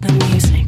the music.